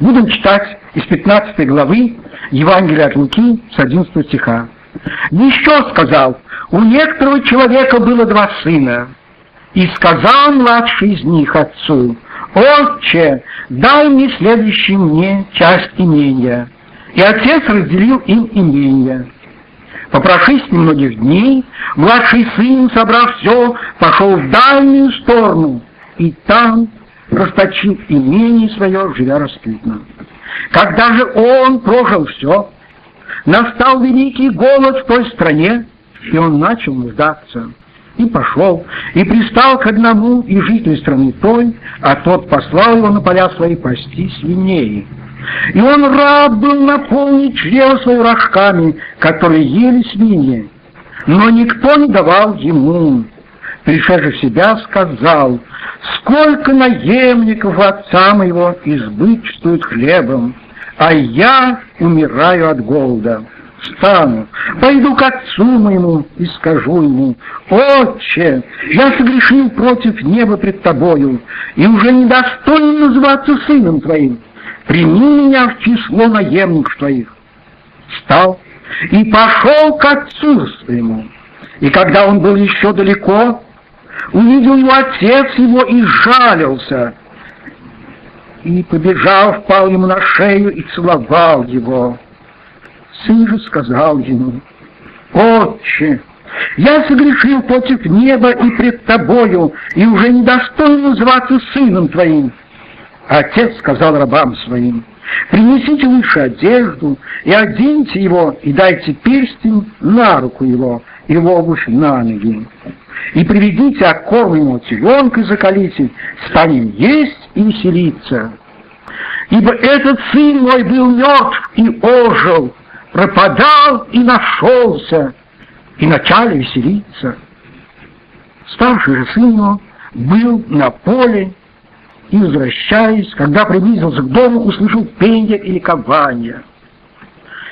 Будем читать из 15 главы Евангелия от Луки с 11 стиха. Еще сказал, у некоторого человека было два сына, и сказал младший из них отцу, «Отче, дай мне следующий мне часть имения». И отец разделил им имение. Попрошись немногих дней, младший сын, собрав все, пошел в дальнюю сторону, и там расточил имение свое, живя распутно. Когда же он прожил все, настал великий голод в той стране, и он начал нуждаться. И пошел, и пристал к одному из жителей страны той, а тот послал его на поля свои пасти свиней. И он рад был наполнить чрево свое рожками, которые ели свиньи. Но никто не давал ему. Пришедший в себя сказал, сколько наемников отца моего избытчествуют хлебом, а я умираю от голода. Встану, пойду к отцу моему и скажу ему, «Отче, я согрешил против неба пред тобою, и уже недостоин называться сыном твоим. Прими меня в число наемников твоих». Встал и пошел к отцу своему. И когда он был еще далеко, увидел его отец его и жалился, и, побежал, впал ему на шею и целовал его. Сын же сказал ему, «Отче, я согрешил против неба и пред тобою, и уже не достоин называться сыном твоим». Отец сказал рабам своим, «Принесите лучше одежду, и оденьте его, и дайте перстень на руку его, и обувь на ноги. И приведите окормленного теленка и закалите, станем есть и веселиться. Ибо этот сын мой был мертв и ожил, пропадал и нашелся, и начали веселиться. Старший же сын его был на поле, и, возвращаясь, когда приблизился к дому, услышал пение и ликование.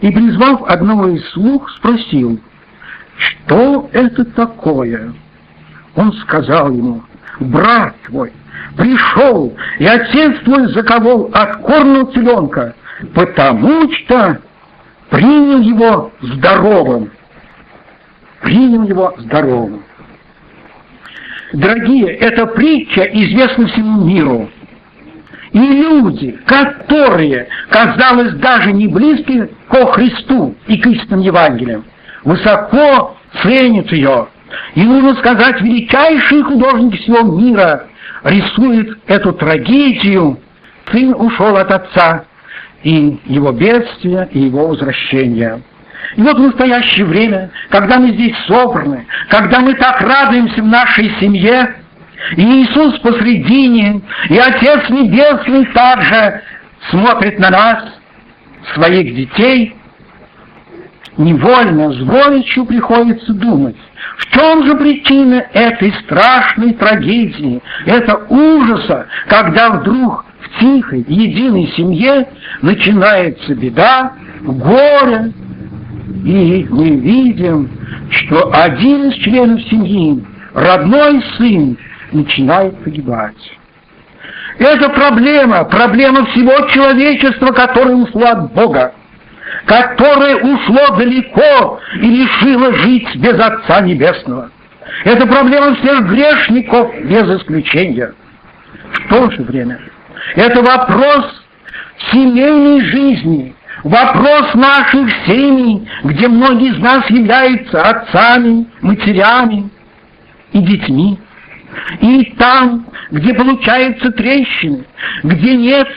И, призвав одного из слуг, спросил, что это такое? Он сказал ему, брат твой пришел, и отец твой заковал откормил теленка, потому что принял его здоровым. Принял его здоровым. Дорогие, эта притча известна всему миру. И люди, которые, казалось, даже не близки ко Христу и к истинным Евангелиям, высоко ценят ее. И нужно сказать, величайший художник всего мира рисует эту трагедию. Сын ушел от отца, и его бедствие, и его возвращение. И вот в настоящее время, когда мы здесь собраны, когда мы так радуемся в нашей семье, и Иисус посредине, и Отец Небесный также смотрит на нас, своих детей, невольно, с горечью приходится думать, в чем же причина этой страшной трагедии, это ужаса, когда вдруг в тихой, единой семье начинается беда, горе, и мы видим, что один из членов семьи, родной сын, начинает погибать. Это проблема, проблема всего человечества, которое ушло от Бога, которое ушло далеко и решило жить без Отца Небесного. Это проблема всех грешников без исключения. В то же время это вопрос семейной жизни, вопрос наших семей, где многие из нас являются отцами, матерями и детьми. И там, где получаются трещины, где нет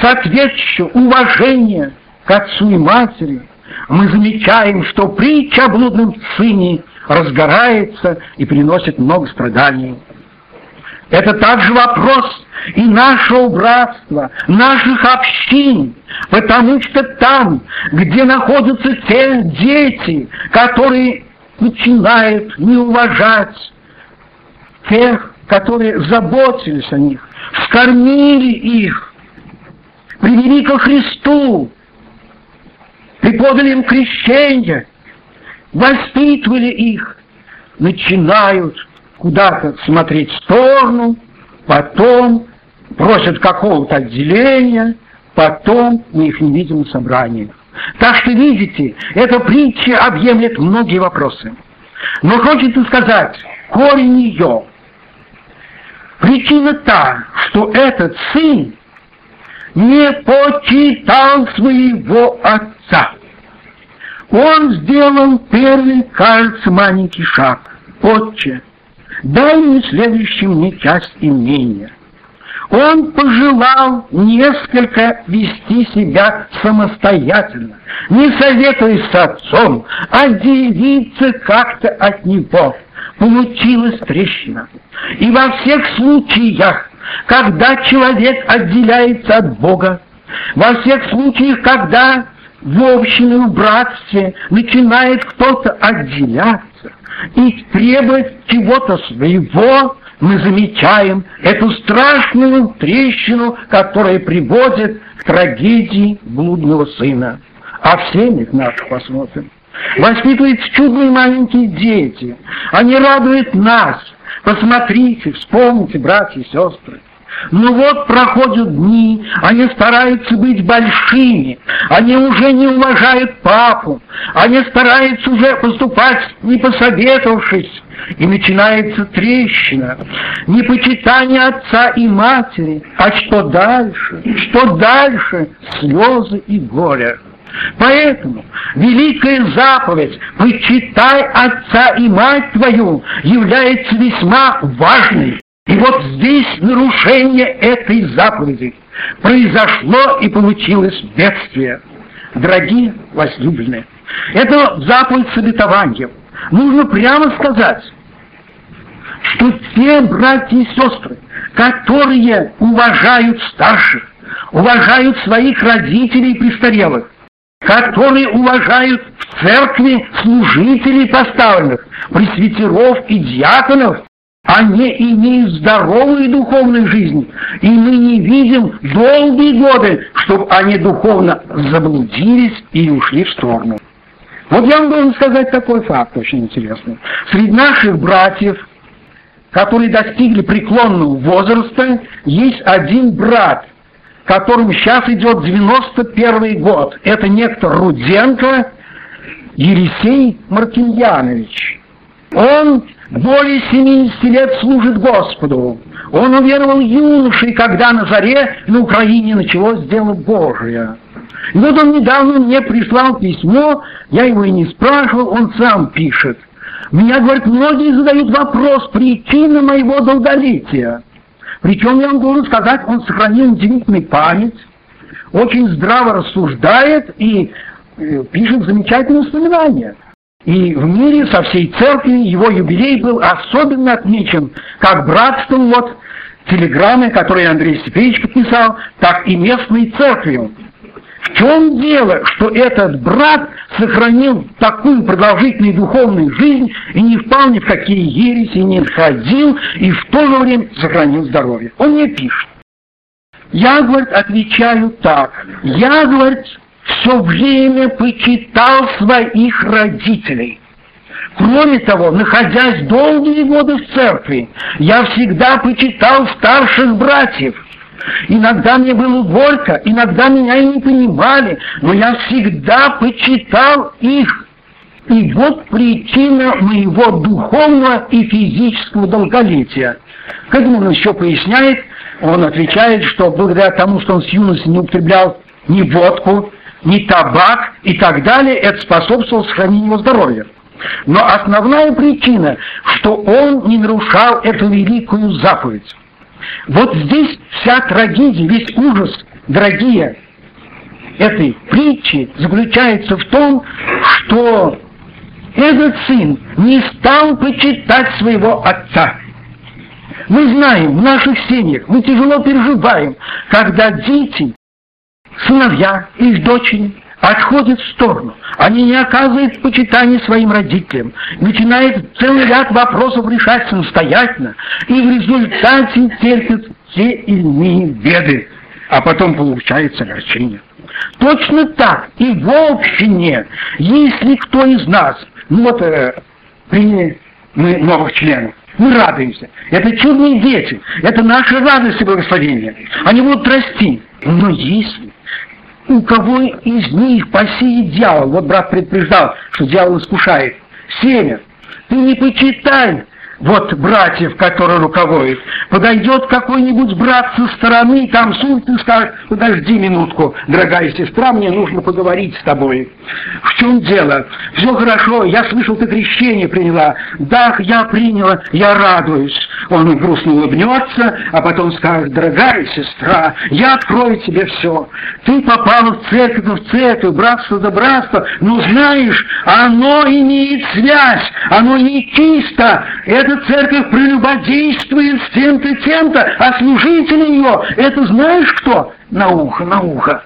соответствующего уважения к отцу и матери, мы замечаем, что притча о блудном сыне разгорается и приносит много страданий. Это также вопрос и нашего братства, наших общин, потому что там, где находятся те дети, которые начинают не уважать тех, которые заботились о них, скормили их, привели ко Христу, преподали им крещение, воспитывали их, начинают куда-то смотреть в сторону, потом просят какого-то отделения, потом мы их не видим в собраниях. Так что, видите, эта притча объемлет многие вопросы. Но хочется сказать, корень ее, причина та, что этот сын не почитал своего отца. Он сделал первый, кажется, маленький шаг. Отче, дай мне следующим мне часть имения. Он пожелал несколько вести себя самостоятельно, не советуясь с отцом, а делиться как-то от него. Получилась трещина. И во всех случаях, когда человек отделяется от Бога, во всех случаях, когда в общине, в братстве начинает кто-то отделяться и требовать чего-то своего, мы замечаем эту страшную трещину, которая приводит к трагедии блудного сына. А в семьях наших посмотрим. Воспитываются чудные маленькие дети. Они радуют нас. Посмотрите, вспомните, братья и сестры. Ну вот проходят дни, они стараются быть большими, они уже не уважают папу, они стараются уже поступать не посоветовавшись, и начинается трещина, непочитание отца и матери, а что дальше, что дальше, слезы и горе. Поэтому великая заповедь «Почитай отца и мать твою» является весьма важной. И вот здесь нарушение этой заповеди произошло и получилось бедствие. Дорогие возлюбленные, это заповедь с обетованием. Нужно прямо сказать, что те братья и сестры, которые уважают старших, уважают своих родителей престарелых, которые уважают в церкви служителей поставленных, пресвитеров и диаконов, они имеют здоровую духовную жизнь, и мы не видим долгие годы, чтобы они духовно заблудились и ушли в сторону. Вот я вам должен сказать такой факт очень интересный. Среди наших братьев, которые достигли преклонного возраста, есть один брат, которому сейчас идет 91 год. Это некто Руденко Елисей Мартиньянович. Он более 70 лет служит Господу. Он уверовал юношей, когда на заре на Украине началось дело Божие. И вот он недавно мне прислал письмо, я его и не спрашивал, он сам пишет. Меня, говорит, многие задают вопрос, причина моего долголетия. Причем, я вам должен сказать, он сохранил удивительную память, очень здраво рассуждает и э, пишет замечательные воспоминания. И в мире со всей церкви его юбилей был особенно отмечен как братством вот телеграммы, которые Андрей Степеевич подписал, так и местной церковью. В чем дело, что этот брат сохранил такую продолжительную духовную жизнь и не впал ни в какие ереси не ходил, и в то же время сохранил здоровье? Он мне пишет. Я, говорит, отвечаю так. Я, говорит, все время почитал своих родителей. Кроме того, находясь долгие годы в церкви, я всегда почитал старших братьев. Иногда мне было горько, иногда меня и не понимали, но я всегда почитал их. И вот причина моего духовного и физического долголетия. К этому он еще поясняет, он отвечает, что благодаря тому, что он с юности не употреблял ни водку, ни табак и так далее, это способствовало сохранению его здоровья. Но основная причина, что он не нарушал эту великую заповедь. Вот здесь вся трагедия, весь ужас, дорогие, этой притчи заключается в том, что этот сын не стал почитать своего отца. Мы знаем, в наших семьях мы тяжело переживаем, когда дети сыновья, их дочери отходят в сторону. Они не оказывают почитания своим родителям, начинают целый ряд вопросов решать самостоятельно, и в результате терпят те иные беды, а потом получается огорчение. Точно так и в общине, если кто из нас, ну вот э, приняли мы новых членов, мы радуемся. Это чудные дети, это наша радость и благословение. Они будут расти. Но если у кого из них посеет дьявол. Вот брат предупреждал, что дьявол искушает. Семя. Ты не почитай вот братьев, которые руководят. Подойдет какой-нибудь брат со стороны, там сунет и скажет, подожди минутку, дорогая сестра, мне нужно поговорить с тобой. В чем дело? Все хорошо, я слышал, ты крещение приняла. Да, я приняла, я радуюсь. Он грустно улыбнется, а потом скажет, дорогая сестра, я открою тебе все. Ты попала в церковь, в церковь, братство за братство, но знаешь, оно имеет связь, оно не чисто. Эта церковь прелюбодействует с тем-то, тем-то, а служители ее, это знаешь кто? На ухо, на ухо.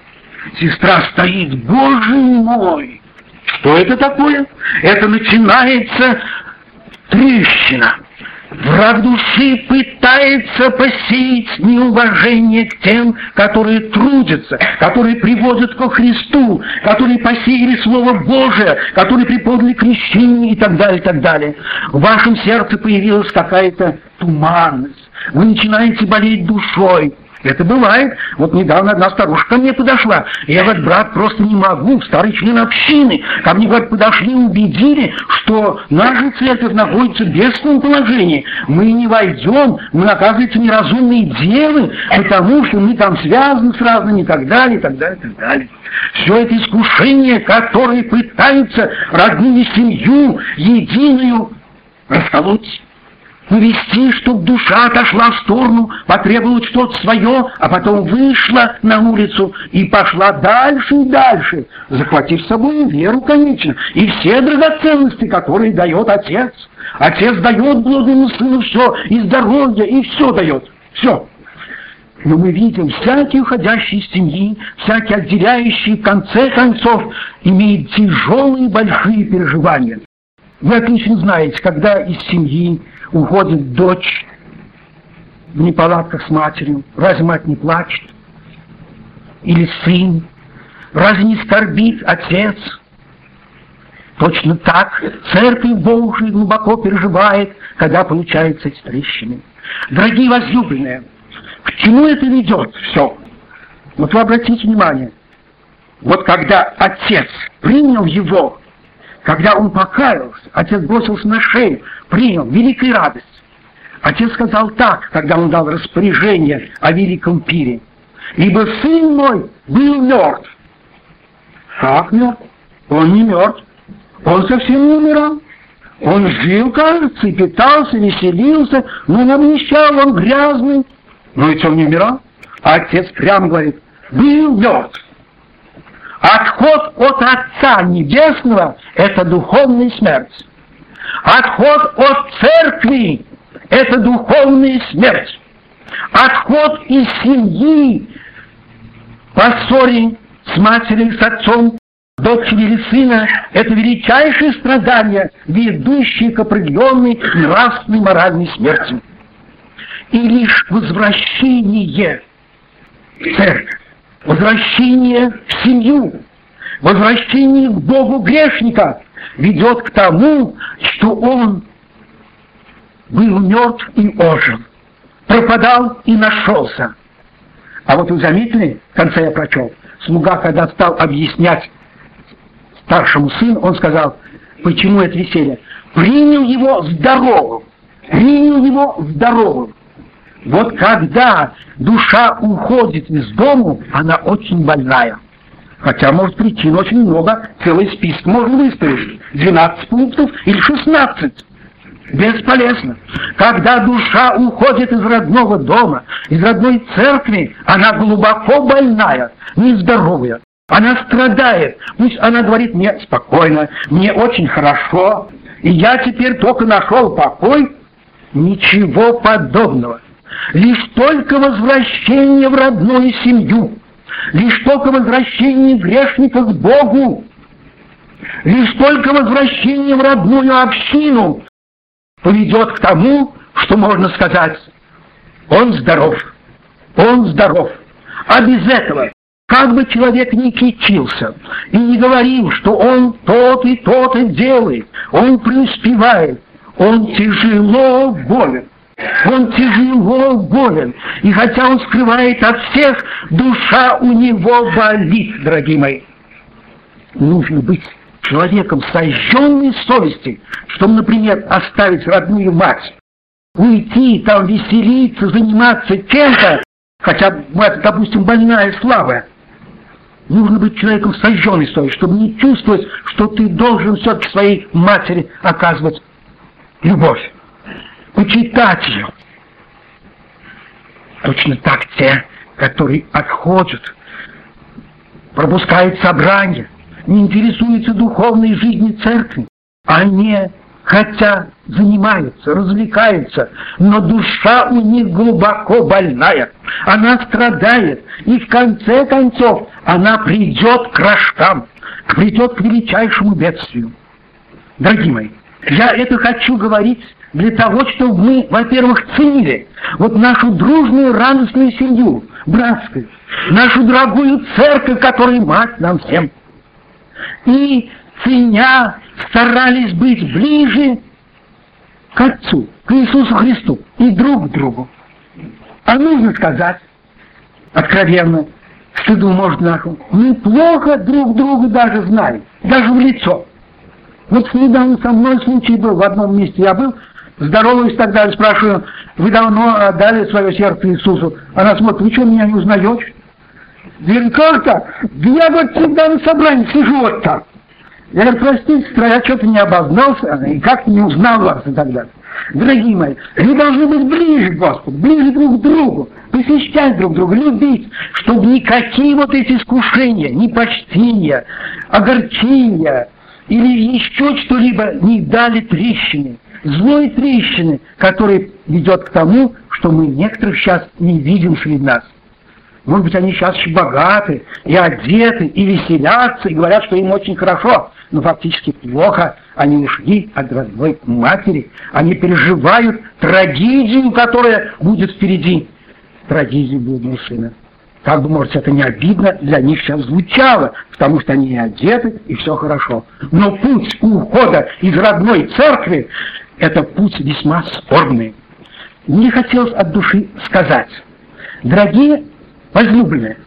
Сестра стоит, Боже мой! Что это такое? Это начинается трещина. Враг души пытается посеять неуважение к тем, которые трудятся, которые приводят ко Христу, которые посеяли Слово Божие, которые преподали крещение и так далее, и так далее. В вашем сердце появилась какая-то туманность. Вы начинаете болеть душой. Это бывает. Вот недавно одна старушка мне подошла. Я говорю, брат, просто не могу, старый член общины. Ко мне, говорят, подошли, убедили, что наша церковь находится в бедственном положении. Мы не войдем, мы, оказывается, неразумные девы, потому что мы там связаны с разными и так далее, и так далее, и так далее. Все это искушение, которое пытаются родную семью единую расколоть увести, чтобы душа отошла в сторону, потребовала что-то свое, а потом вышла на улицу и пошла дальше и дальше, захватив с собой веру, конечно, и все драгоценности, которые дает Отец. Отец дает блудному сыну все, и здоровье, и все дает, все. Но мы видим, всякий уходящий из семьи, всякий отделяющий, в конце концов, имеет тяжелые большие переживания. Вы отлично знаете, когда из семьи уходит дочь в неполадках с матерью, разве мать не плачет? Или сын? Разве не скорбит отец? Точно так Церковь Божия глубоко переживает, когда получается эти трещины. Дорогие возлюбленные, к чему это ведет все? Вот вы обратите внимание, вот когда отец принял его когда он покаялся, отец бросился на шею, принял великую радость. Отец сказал так, когда он дал распоряжение о великом пире. «Ибо сын мой был мертв». Как мертв? Он не мертв. Он совсем не умирал. Он жил, кажется, и питался, веселился, но он обнищал, он грязный. Но ведь он не умирал. А отец прямо говорит, был мертв. Отход от Отца Небесного – это духовная смерть. Отход от Церкви – это духовная смерть. Отход из семьи по ссоре с матерью, с отцом, дочери или сына – это величайшее страдание, ведущее к определенной нравственной моральной смерти. И лишь возвращение в церковь возвращение в семью, возвращение к Богу грешника ведет к тому, что он был мертв и ожил, пропадал и нашелся. А вот вы заметили, в конце я прочел, слуга, когда стал объяснять старшему сыну, он сказал, почему это веселье? Принял его здоровым, принял его здоровым. Вот когда душа уходит из дома, она очень больная. Хотя, может, причин очень много, целый список можно выставить. 12 пунктов или 16. Бесполезно. Когда душа уходит из родного дома, из родной церкви, она глубоко больная, нездоровая. Она страдает. Пусть она говорит мне спокойно, мне очень хорошо, и я теперь только нашел покой. Ничего подобного. Лишь только возвращение в родную семью, лишь только возвращение грешника к Богу, лишь только возвращение в родную общину поведет к тому, что можно сказать, он здоров, он здоров. А без этого, как бы человек ни кичился и не говорил, что он тот и тот и делает, он преуспевает, он тяжело болен. Он тяжело болен, и хотя он скрывает от всех, душа у него болит, дорогие мои. Нужно быть человеком сожженной совести, чтобы, например, оставить родную мать, уйти, там веселиться, заниматься чем-то, хотя мать, допустим, больная слабая. Нужно быть человеком сожженной совестью, чтобы не чувствовать, что ты должен все-таки своей матери оказывать любовь, почитать ее. Точно так те, которые отходят, пропускают собрания, не интересуются духовной жизнью церкви, они хотя занимаются, развлекаются, но душа у них глубоко больная, она страдает, и в конце концов она придет к рожкам, придет к величайшему бедствию. Дорогие мои, я это хочу говорить для того, чтобы мы, во-первых, ценили вот нашу дружную, радостную семью, братскую, нашу дорогую церковь, которая мать нам всем. И ценя старались быть ближе к Отцу, к Иисусу Христу и друг к другу. А нужно сказать откровенно, стыду может нашему, мы плохо друг друга даже знаем, даже в лицо. Вот недавно со мной случай был, в одном месте я был, здороваюсь и так далее, спрашиваю, вы давно отдали свое сердце Иисусу? Она смотрит, вы что, меня не узнаете? Говорит, как так? Да я вот всегда на собрании сижу вот так. Я говорю, простите, сестра, я что-то не обознался и как-то не узнал вас и так далее. Дорогие мои, вы должны быть ближе к Господу, ближе друг к другу, посещать друг друга, любить, чтобы никакие вот эти искушения, непочтения, огорчения или еще что-либо не дали трещины, злой трещины, которые ведет к тому, что мы некоторых сейчас не видим среди нас. Может быть, они сейчас еще богаты, и одеты, и веселятся, и говорят, что им очень хорошо но фактически плохо. Они ушли от родной матери. Они переживают трагедию, которая будет впереди. Трагедию блудного сына. Как бы, может, это не обидно для них сейчас звучало, потому что они одеты, и все хорошо. Но путь ухода из родной церкви – это путь весьма спорный. Мне хотелось от души сказать, дорогие возлюбленные,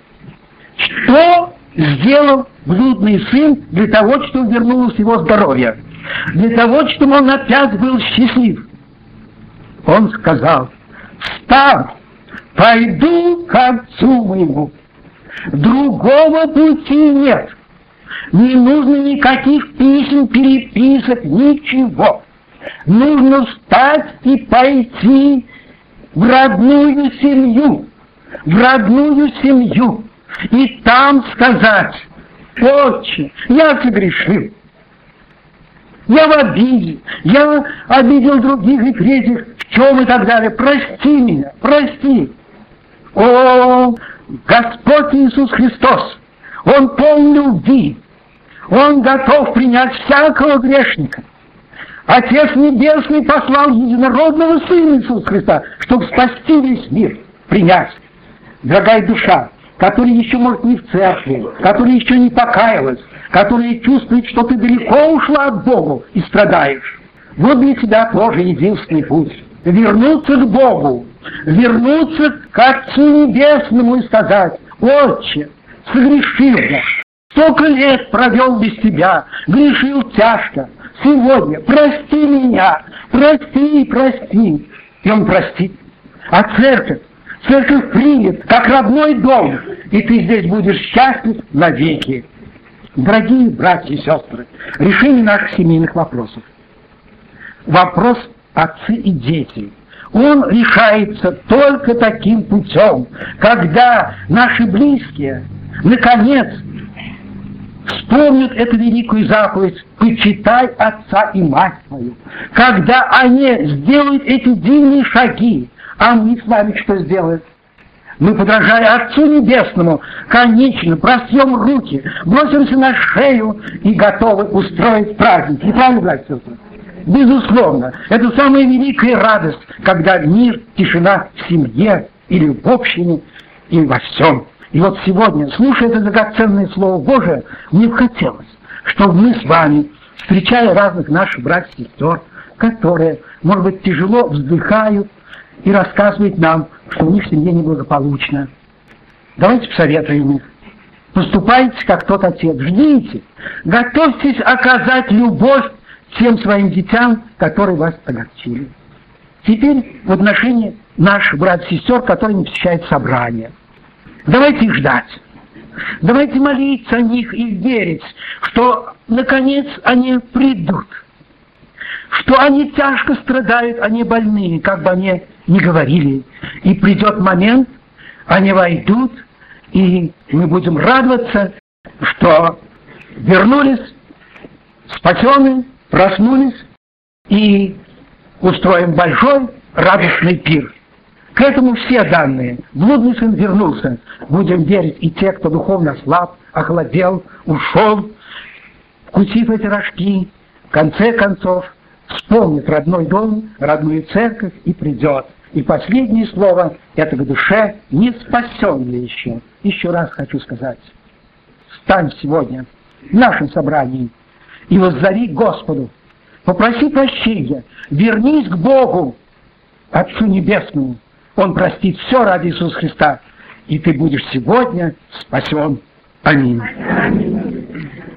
что сделал блудный сын для того, чтобы вернулось его здоровье, для того, чтобы он опять был счастлив. Он сказал, встань, пойду к отцу моему. Другого пути нет. Не нужно никаких писем, переписок, ничего. Нужно встать и пойти в родную семью, в родную семью, и там сказать, Отче, я согрешил. Я в обиде, я обидел других и третьих, в чем и так далее. Прости меня, прости. О, Господь Иисус Христос, Он полн любви, Он готов принять всякого грешника. Отец Небесный послал единородного Сына Иисуса Христа, чтобы спасти весь мир, принять. Дорогая душа, который еще, может, не в церкви, который еще не покаялась, который чувствует, что ты далеко ушла от Бога и страдаешь. Вот для тебя тоже единственный путь. Вернуться к Богу, вернуться к Отцу Небесному и сказать, «Отче, согрешил я, столько лет провел без тебя, грешил тяжко, сегодня прости меня, прости, прости». И он простит. А церковь Церковь примет, как родной дом, и ты здесь будешь счастлив навеки. Дорогие братья и сестры, решение наших семейных вопросов. Вопрос отцы и дети. Он решается только таким путем, когда наши близкие, наконец, вспомнят эту великую заповедь «Почитай отца и мать твою». Когда они сделают эти дивные шаги, а мы с вами что сделаем? Мы, подражая Отцу Небесному, конечно, простьем руки, бросимся на шею и готовы устроить праздник. Не правильно, братья сестры? Безусловно, это самая великая радость, когда мир, тишина в семье или в общине и во всем. И вот сегодня, слушая это драгоценное Слово Божие, мне бы хотелось, чтобы мы с вами, встречая разных наших братьев и сестер, которые, может быть, тяжело вздыхают, и рассказывает нам, что у них в семье неблагополучно. Давайте посоветуем их. Поступайте, как тот отец. Ждите. Готовьтесь оказать любовь тем своим детям, которые вас огорчили. Теперь в отношении наших брат и сестер, которые не посещают собрания. Давайте их ждать. Давайте молиться о них и верить, что, наконец, они придут. Что они тяжко страдают, они больные, как бы они ни говорили. И придет момент, они войдут, и мы будем радоваться, что вернулись, спасенные, проснулись, и устроим большой радостный пир. К этому все данные. Блудный сын вернулся. Будем верить и те, кто духовно слаб, охладел, ушел, вкусив эти рожки, в конце концов вспомнит родной дом, родную церковь и придет. И последнее слово – это к душе не спасенный еще. Еще раз хочу сказать. Встань сегодня в нашем собрании и воззови Господу. Попроси прощения, вернись к Богу, Отцу Небесному, он простит все ради Иисуса Христа, и ты будешь сегодня спасен. Аминь.